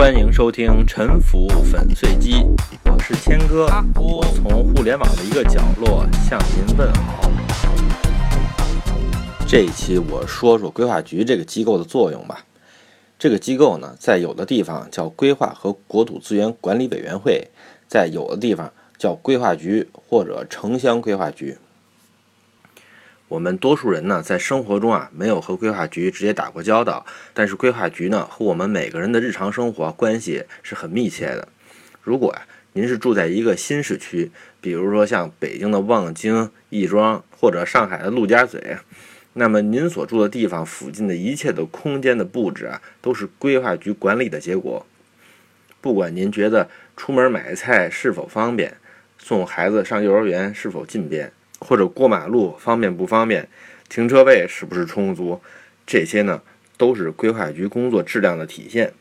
欢迎收听《沉浮粉碎机》，我是谦哥，我从互联网的一个角落向您问好。这一期我说说规划局这个机构的作用吧。这个机构呢，在有的地方叫规划和国土资源管理委员会，在有的地方叫规划局或者城乡规划局。我们多数人呢，在生活中啊，没有和规划局直接打过交道，但是规划局呢，和我们每个人的日常生活关系是很密切的。如果啊，您是住在一个新市区，比如说像北京的望京、亦庄，或者上海的陆家嘴，那么您所住的地方附近的一切的空间的布置啊，都是规划局管理的结果。不管您觉得出门买菜是否方便，送孩子上幼儿园是否近便。或者过马路方便不方便，停车位是不是充足，这些呢都是规划局工作质量的体现。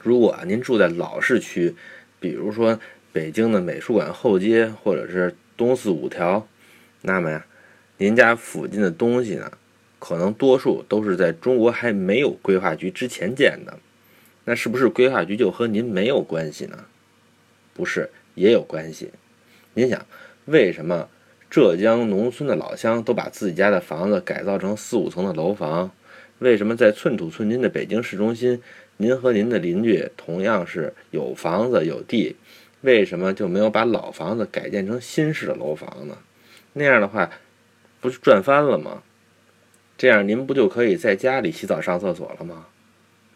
如果您住在老市区，比如说北京的美术馆后街或者是东四五条，那么呀，您家附近的东西呢，可能多数都是在中国还没有规划局之前建的。那是不是规划局就和您没有关系呢？不是，也有关系。您想，为什么？浙江农村的老乡都把自己家的房子改造成四五层的楼房，为什么在寸土寸金的北京市中心，您和您的邻居同样是有房子有地，为什么就没有把老房子改建成新式的楼房呢？那样的话，不是赚翻了吗？这样您不就可以在家里洗澡上厕所了吗？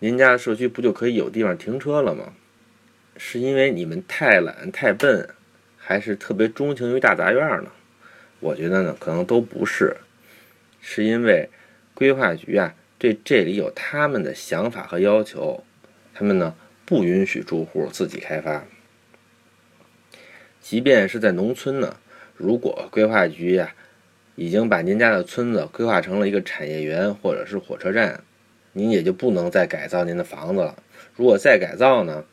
您家的社区不就可以有地方停车了吗？是因为你们太懒太笨，还是特别钟情于大杂院呢？我觉得呢，可能都不是，是因为规划局啊，对这里有他们的想法和要求，他们呢不允许住户自己开发。即便是在农村呢，如果规划局呀已经把您家的村子规划成了一个产业园或者是火车站，您也就不能再改造您的房子了。如果再改造呢，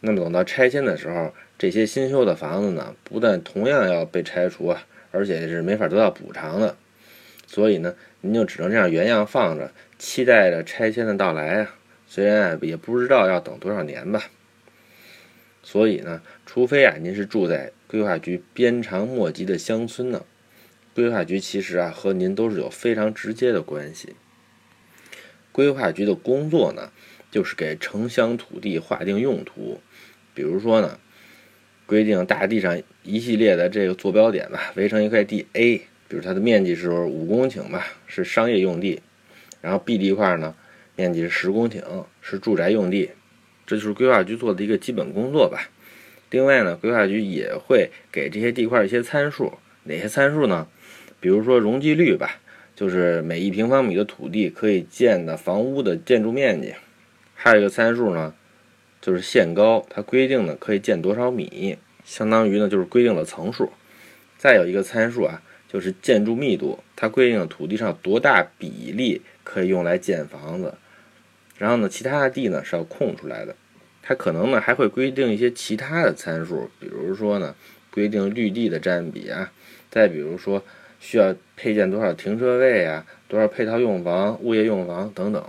那么等到拆迁的时候，这些新修的房子呢，不但同样要被拆除啊。而且是没法得到补偿的，所以呢，您就只能这样原样放着，期待着拆迁的到来啊。虽然也不知道要等多少年吧。所以呢，除非啊，您是住在规划局鞭长莫及的乡村呢，规划局其实啊和您都是有非常直接的关系。规划局的工作呢，就是给城乡土地划定用途，比如说呢。规定大地上一系列的这个坐标点吧，围成一块地 A，比如它的面积是五公顷吧，是商业用地，然后 B 地块呢，面积是十公顷，是住宅用地，这就是规划局做的一个基本工作吧。另外呢，规划局也会给这些地块一些参数，哪些参数呢？比如说容积率吧，就是每一平方米的土地可以建的房屋的建筑面积，还有一个参数呢。就是限高，它规定呢可以建多少米，相当于呢就是规定了层数。再有一个参数啊，就是建筑密度，它规定了土地上多大比例可以用来建房子。然后呢，其他的地呢是要空出来的。它可能呢还会规定一些其他的参数，比如说呢规定绿地的占比啊，再比如说需要配建多少停车位啊，多少配套用房、物业用房等等。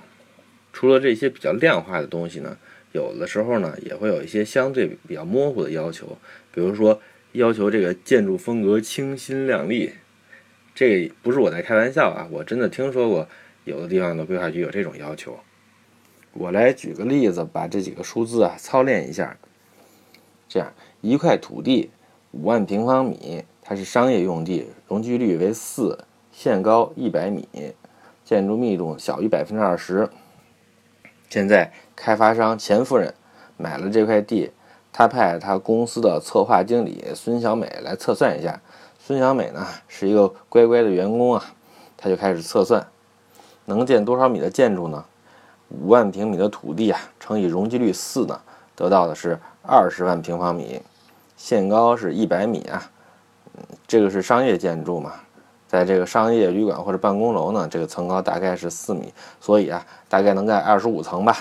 除了这些比较量化的东西呢。有的时候呢，也会有一些相对比较模糊的要求，比如说要求这个建筑风格清新亮丽，这不是我在开玩笑啊，我真的听说过有的地方的规划局有这种要求。我来举个例子，把这几个数字啊操练一下。这样一块土地五万平方米，它是商业用地，容积率为四，限高一百米，建筑密度小于百分之二十。现在开发商钱夫人买了这块地，他派他公司的策划经理孙小美来测算一下。孙小美呢是一个乖乖的员工啊，他就开始测算，能建多少米的建筑呢？五万平米的土地啊，乘以容积率四呢，得到的是二十万平方米，限高是一百米啊。这个是商业建筑嘛？在这个商业旅馆或者办公楼呢，这个层高大概是四米，所以啊，大概能盖二十五层吧。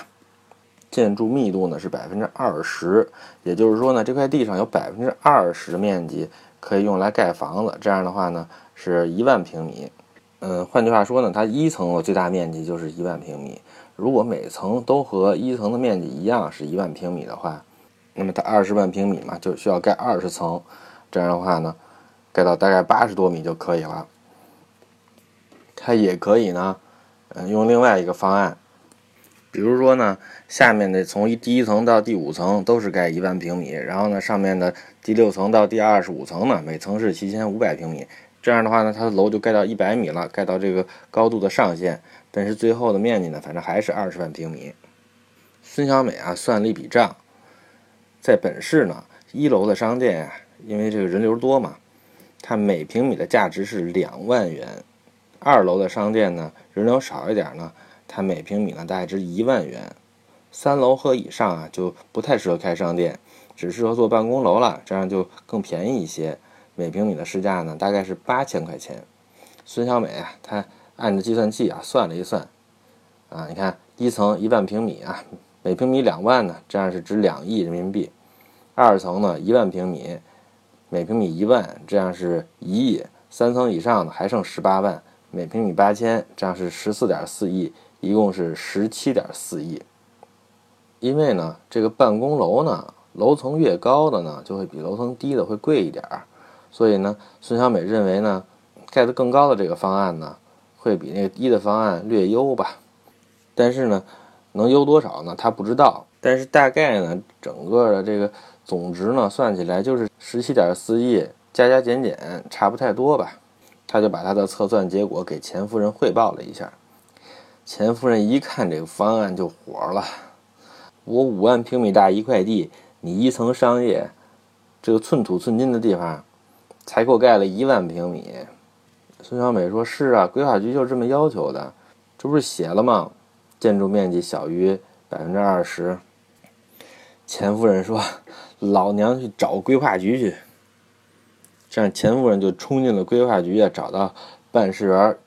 建筑密度呢是百分之二十，也就是说呢，这块地上有百分之二十的面积可以用来盖房子。这样的话呢，是一万平米。嗯，换句话说呢，它一层的最大面积就是一万平米。如果每层都和一层的面积一样是一万平米的话，那么它二十万平米嘛，就需要盖二十层。这样的话呢，盖到大概八十多米就可以了。它也可以呢，嗯，用另外一个方案，比如说呢，下面的从一第一层到第五层都是盖一万平米，然后呢，上面的第六层到第二十五层呢，每层是七千五百平米。这样的话呢，它的楼就盖到一百米了，盖到这个高度的上限。但是最后的面积呢，反正还是二十万平米。孙小美啊，算了一笔账，在本市呢，一楼的商店啊，因为这个人流多嘛，它每平米的价值是两万元。二楼的商店呢，人流少一点呢，它每平米呢大概值一万元。三楼和以上啊，就不太适合开商店，只适合做办公楼了，这样就更便宜一些。每平米的市价呢，大概是八千块钱。孙小美啊，她按着计算器啊算了一算，啊，你看一层一万平米啊，每平米两万呢，这样是值两亿人民币。二层呢一万平米，每平米一万，这样是一亿。三层以上呢还剩十八万。每平米八千，这样是十四点四亿，一共是十七点四亿。因为呢，这个办公楼呢，楼层越高的呢，就会比楼层低的会贵一点儿。所以呢，孙小美认为呢，盖得更高的这个方案呢，会比那个低的方案略优吧。但是呢，能优多少呢？她不知道。但是大概呢，整个的这个总值呢，算起来就是十七点四亿，加加减减，差不太多吧。他就把他的测算结果给钱夫人汇报了一下，钱夫人一看这个方案就火了。我五万平米大一块地，你一层商业，这个寸土寸金的地方，才给我盖了一万平米。孙小美说：“是啊，规划局就这么要求的，这不是写了吗？建筑面积小于百分之二十。”钱夫人说：“老娘去找规划局去。”这样，钱夫人就冲进了规划局啊，找到办事员，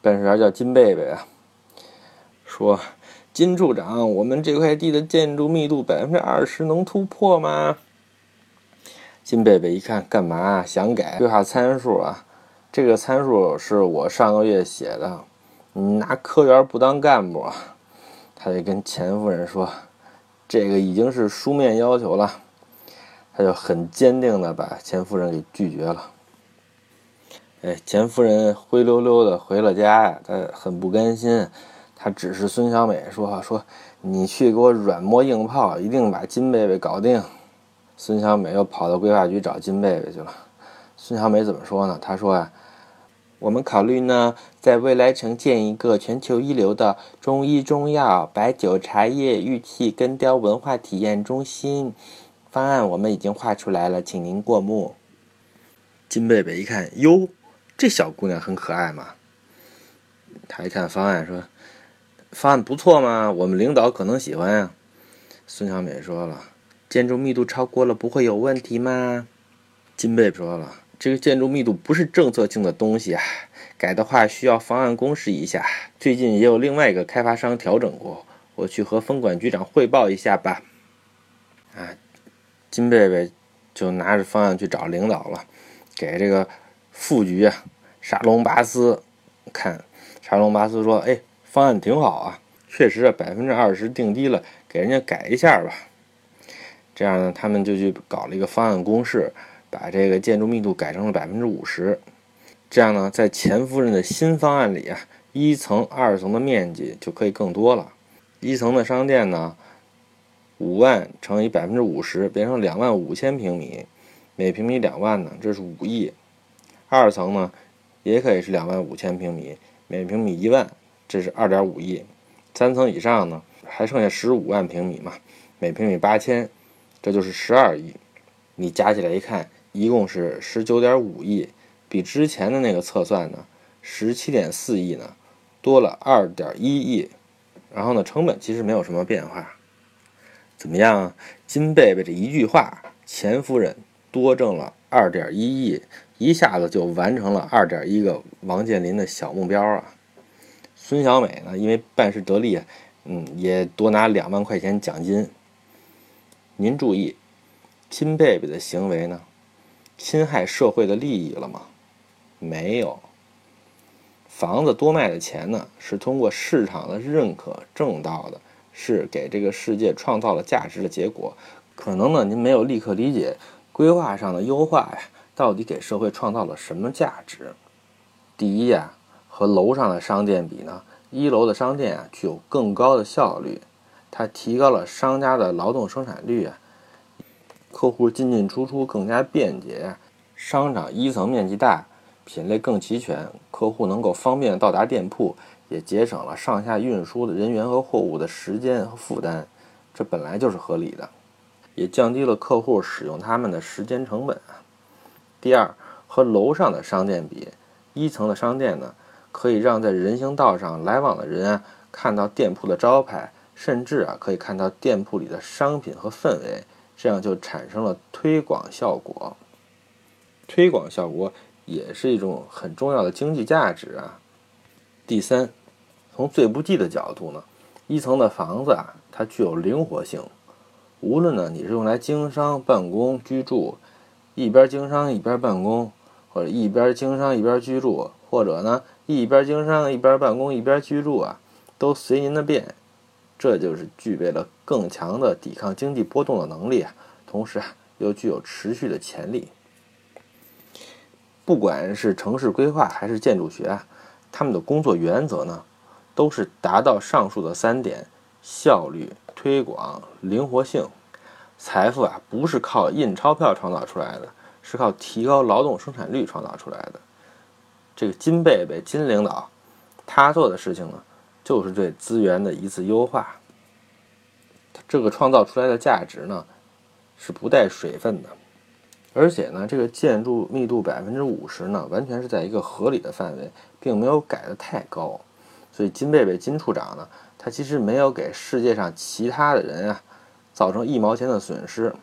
办事员叫金贝贝啊，说：“金处长，我们这块地的建筑密度百分之二十能突破吗？”金贝贝一看，干嘛想改规划参数啊？这个参数是我上个月写的，你拿科员不当干部？他就跟钱夫人说：“这个已经是书面要求了。”他就很坚定的把钱夫人给拒绝了。哎，钱夫人灰溜溜的回了家呀，他很不甘心。他指示孙小美说：“说你去给我软磨硬泡，一定把金贝贝搞定。”孙小美又跑到规划局找金贝贝去了。孙小美怎么说呢？他说：“啊，我们考虑呢，在未来城建一个全球一流的中医、中药、白酒、茶叶、玉器、根雕文化体验中心。”方案我们已经画出来了，请您过目。金贝贝一看，哟，这小姑娘很可爱嘛。他一看方案，说：“方案不错嘛，我们领导可能喜欢呀。”孙小美说了：“建筑密度超过了，不会有问题吗？”金贝贝说了：“这个建筑密度不是政策性的东西啊，改的话需要方案公示一下。最近也有另外一个开发商调整过，我去和分管局长汇报一下吧。”啊。金贝贝就拿着方案去找领导了，给这个副局啊沙龙巴斯看。沙龙巴斯说：“哎，方案挺好啊，确实啊，百分之二十定低了，给人家改一下吧。”这样呢，他们就去搞了一个方案公示，把这个建筑密度改成了百分之五十。这样呢，在钱夫人的新方案里啊，一层、二层的面积就可以更多了。一层的商店呢。五万乘以百分之五十，变成两万五千平米，每平米两万呢，这是五亿。二层呢，也可以是两万五千平米，每平米一万，这是二点五亿。三层以上呢，还剩下十五万平米嘛，每平米八千，这就是十二亿。你加起来一看，一共是十九点五亿，比之前的那个测算呢，十七点四亿呢，多了二点一亿。然后呢，成本其实没有什么变化。怎么样？金贝贝这一句话，钱夫人多挣了二点一亿，一下子就完成了二点一个王健林的小目标啊！孙小美呢，因为办事得力，嗯，也多拿两万块钱奖金。您注意，金贝贝的行为呢，侵害社会的利益了吗？没有，房子多卖的钱呢，是通过市场的认可挣到的，是给这个世界创造了价值的结果。可能呢，您没有立刻理解规划上的优化呀，到底给社会创造了什么价值？第一呀，和楼上的商店比呢，一楼的商店啊具有更高的效率，它提高了商家的劳动生产率啊，客户进进出出更加便捷，商场一层面积大。品类更齐全，客户能够方便到达店铺，也节省了上下运输的人员和货物的时间和负担，这本来就是合理的，也降低了客户使用他们的时间成本。第二，和楼上的商店比，一层的商店呢，可以让在人行道上来往的人啊看到店铺的招牌，甚至啊可以看到店铺里的商品和氛围，这样就产生了推广效果。推广效果。也是一种很重要的经济价值啊。第三，从最不济的角度呢，一层的房子啊，它具有灵活性。无论呢你是用来经商、办公、居住，一边经商一边办公，或者一边经商一边居住，或者呢一边经商一边办公一边居住啊，都随您的便。这就是具备了更强的抵抗经济波动的能力啊，同时啊又具有持续的潜力。不管是城市规划还是建筑学啊，他们的工作原则呢，都是达到上述的三点：效率、推广、灵活性。财富啊，不是靠印钞票创造出来的，是靠提高劳动生产率创造出来的。这个金贝贝金领导，他做的事情呢，就是对资源的一次优化。这个创造出来的价值呢，是不带水分的。而且呢，这个建筑密度百分之五十呢，完全是在一个合理的范围，并没有改得太高。所以金贝贝金处长呢，他其实没有给世界上其他的人啊造成一毛钱的损失。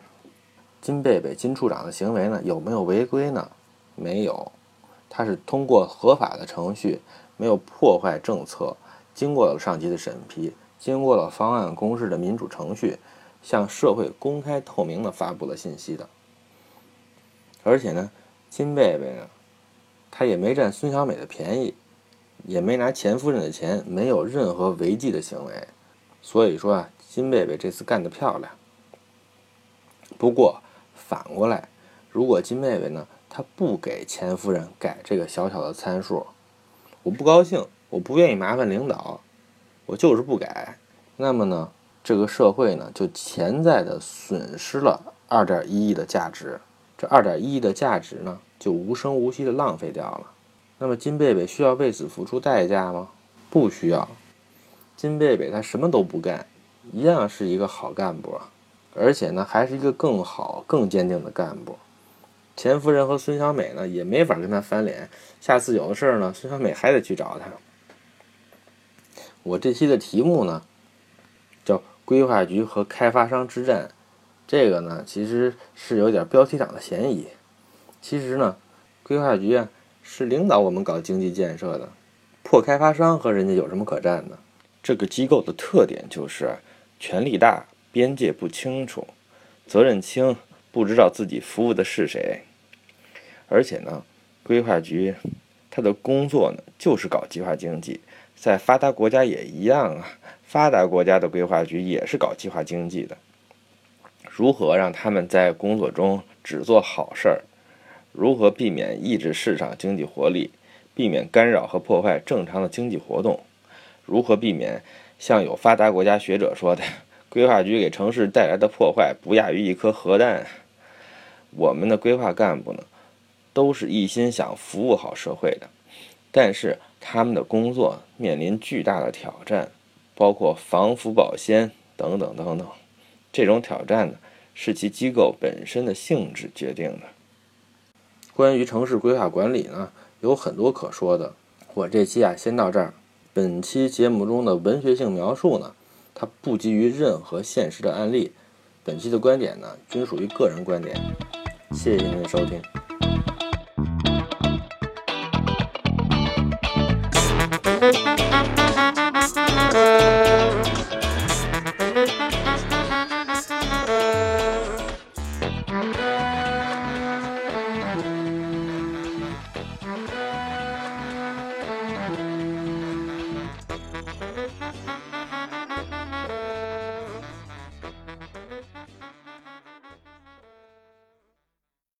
金贝贝金处长的行为呢，有没有违规呢？没有，他是通过合法的程序，没有破坏政策，经过了上级的审批，经过了方案公示的民主程序，向社会公开透明的发布了信息的。而且呢，金贝贝呢，他也没占孙小美的便宜，也没拿钱夫人的钱，没有任何违纪的行为。所以说啊，金贝贝这次干得漂亮。不过反过来，如果金贝贝呢，他不给钱夫人改这个小小的参数，我不高兴，我不愿意麻烦领导，我就是不改，那么呢，这个社会呢，就潜在的损失了二点一亿的价值。这二点一亿的价值呢，就无声无息的浪费掉了。那么金贝贝需要为此付出代价吗？不需要。金贝贝他什么都不干，一样是一个好干部，而且呢，还是一个更好、更坚定的干部。钱夫人和孙小美呢，也没法跟他翻脸。下次有的事儿呢，孙小美还得去找他。我这期的题目呢，叫“规划局和开发商之战”。这个呢，其实是有点标题党的嫌疑。其实呢，规划局啊是领导我们搞经济建设的，破开发商和人家有什么可战的？这个机构的特点就是权力大、边界不清楚、责任轻、不知道自己服务的是谁。而且呢，规划局它的工作呢就是搞计划经济，在发达国家也一样啊，发达国家的规划局也是搞计划经济的。如何让他们在工作中只做好事儿？如何避免抑制市场经济活力，避免干扰和破坏正常的经济活动？如何避免像有发达国家学者说的，规划局给城市带来的破坏不亚于一颗核弹？我们的规划干部呢，都是一心想服务好社会的，但是他们的工作面临巨大的挑战，包括防腐保鲜等等等等。这种挑战呢是其机构本身的性质决定的。关于城市规划管理呢有很多可说的。我这期啊先到这儿。本期节目中的文学性描述呢它不基于任何现实的案例。本期的观点呢均属于个人观点。谢谢您的收听。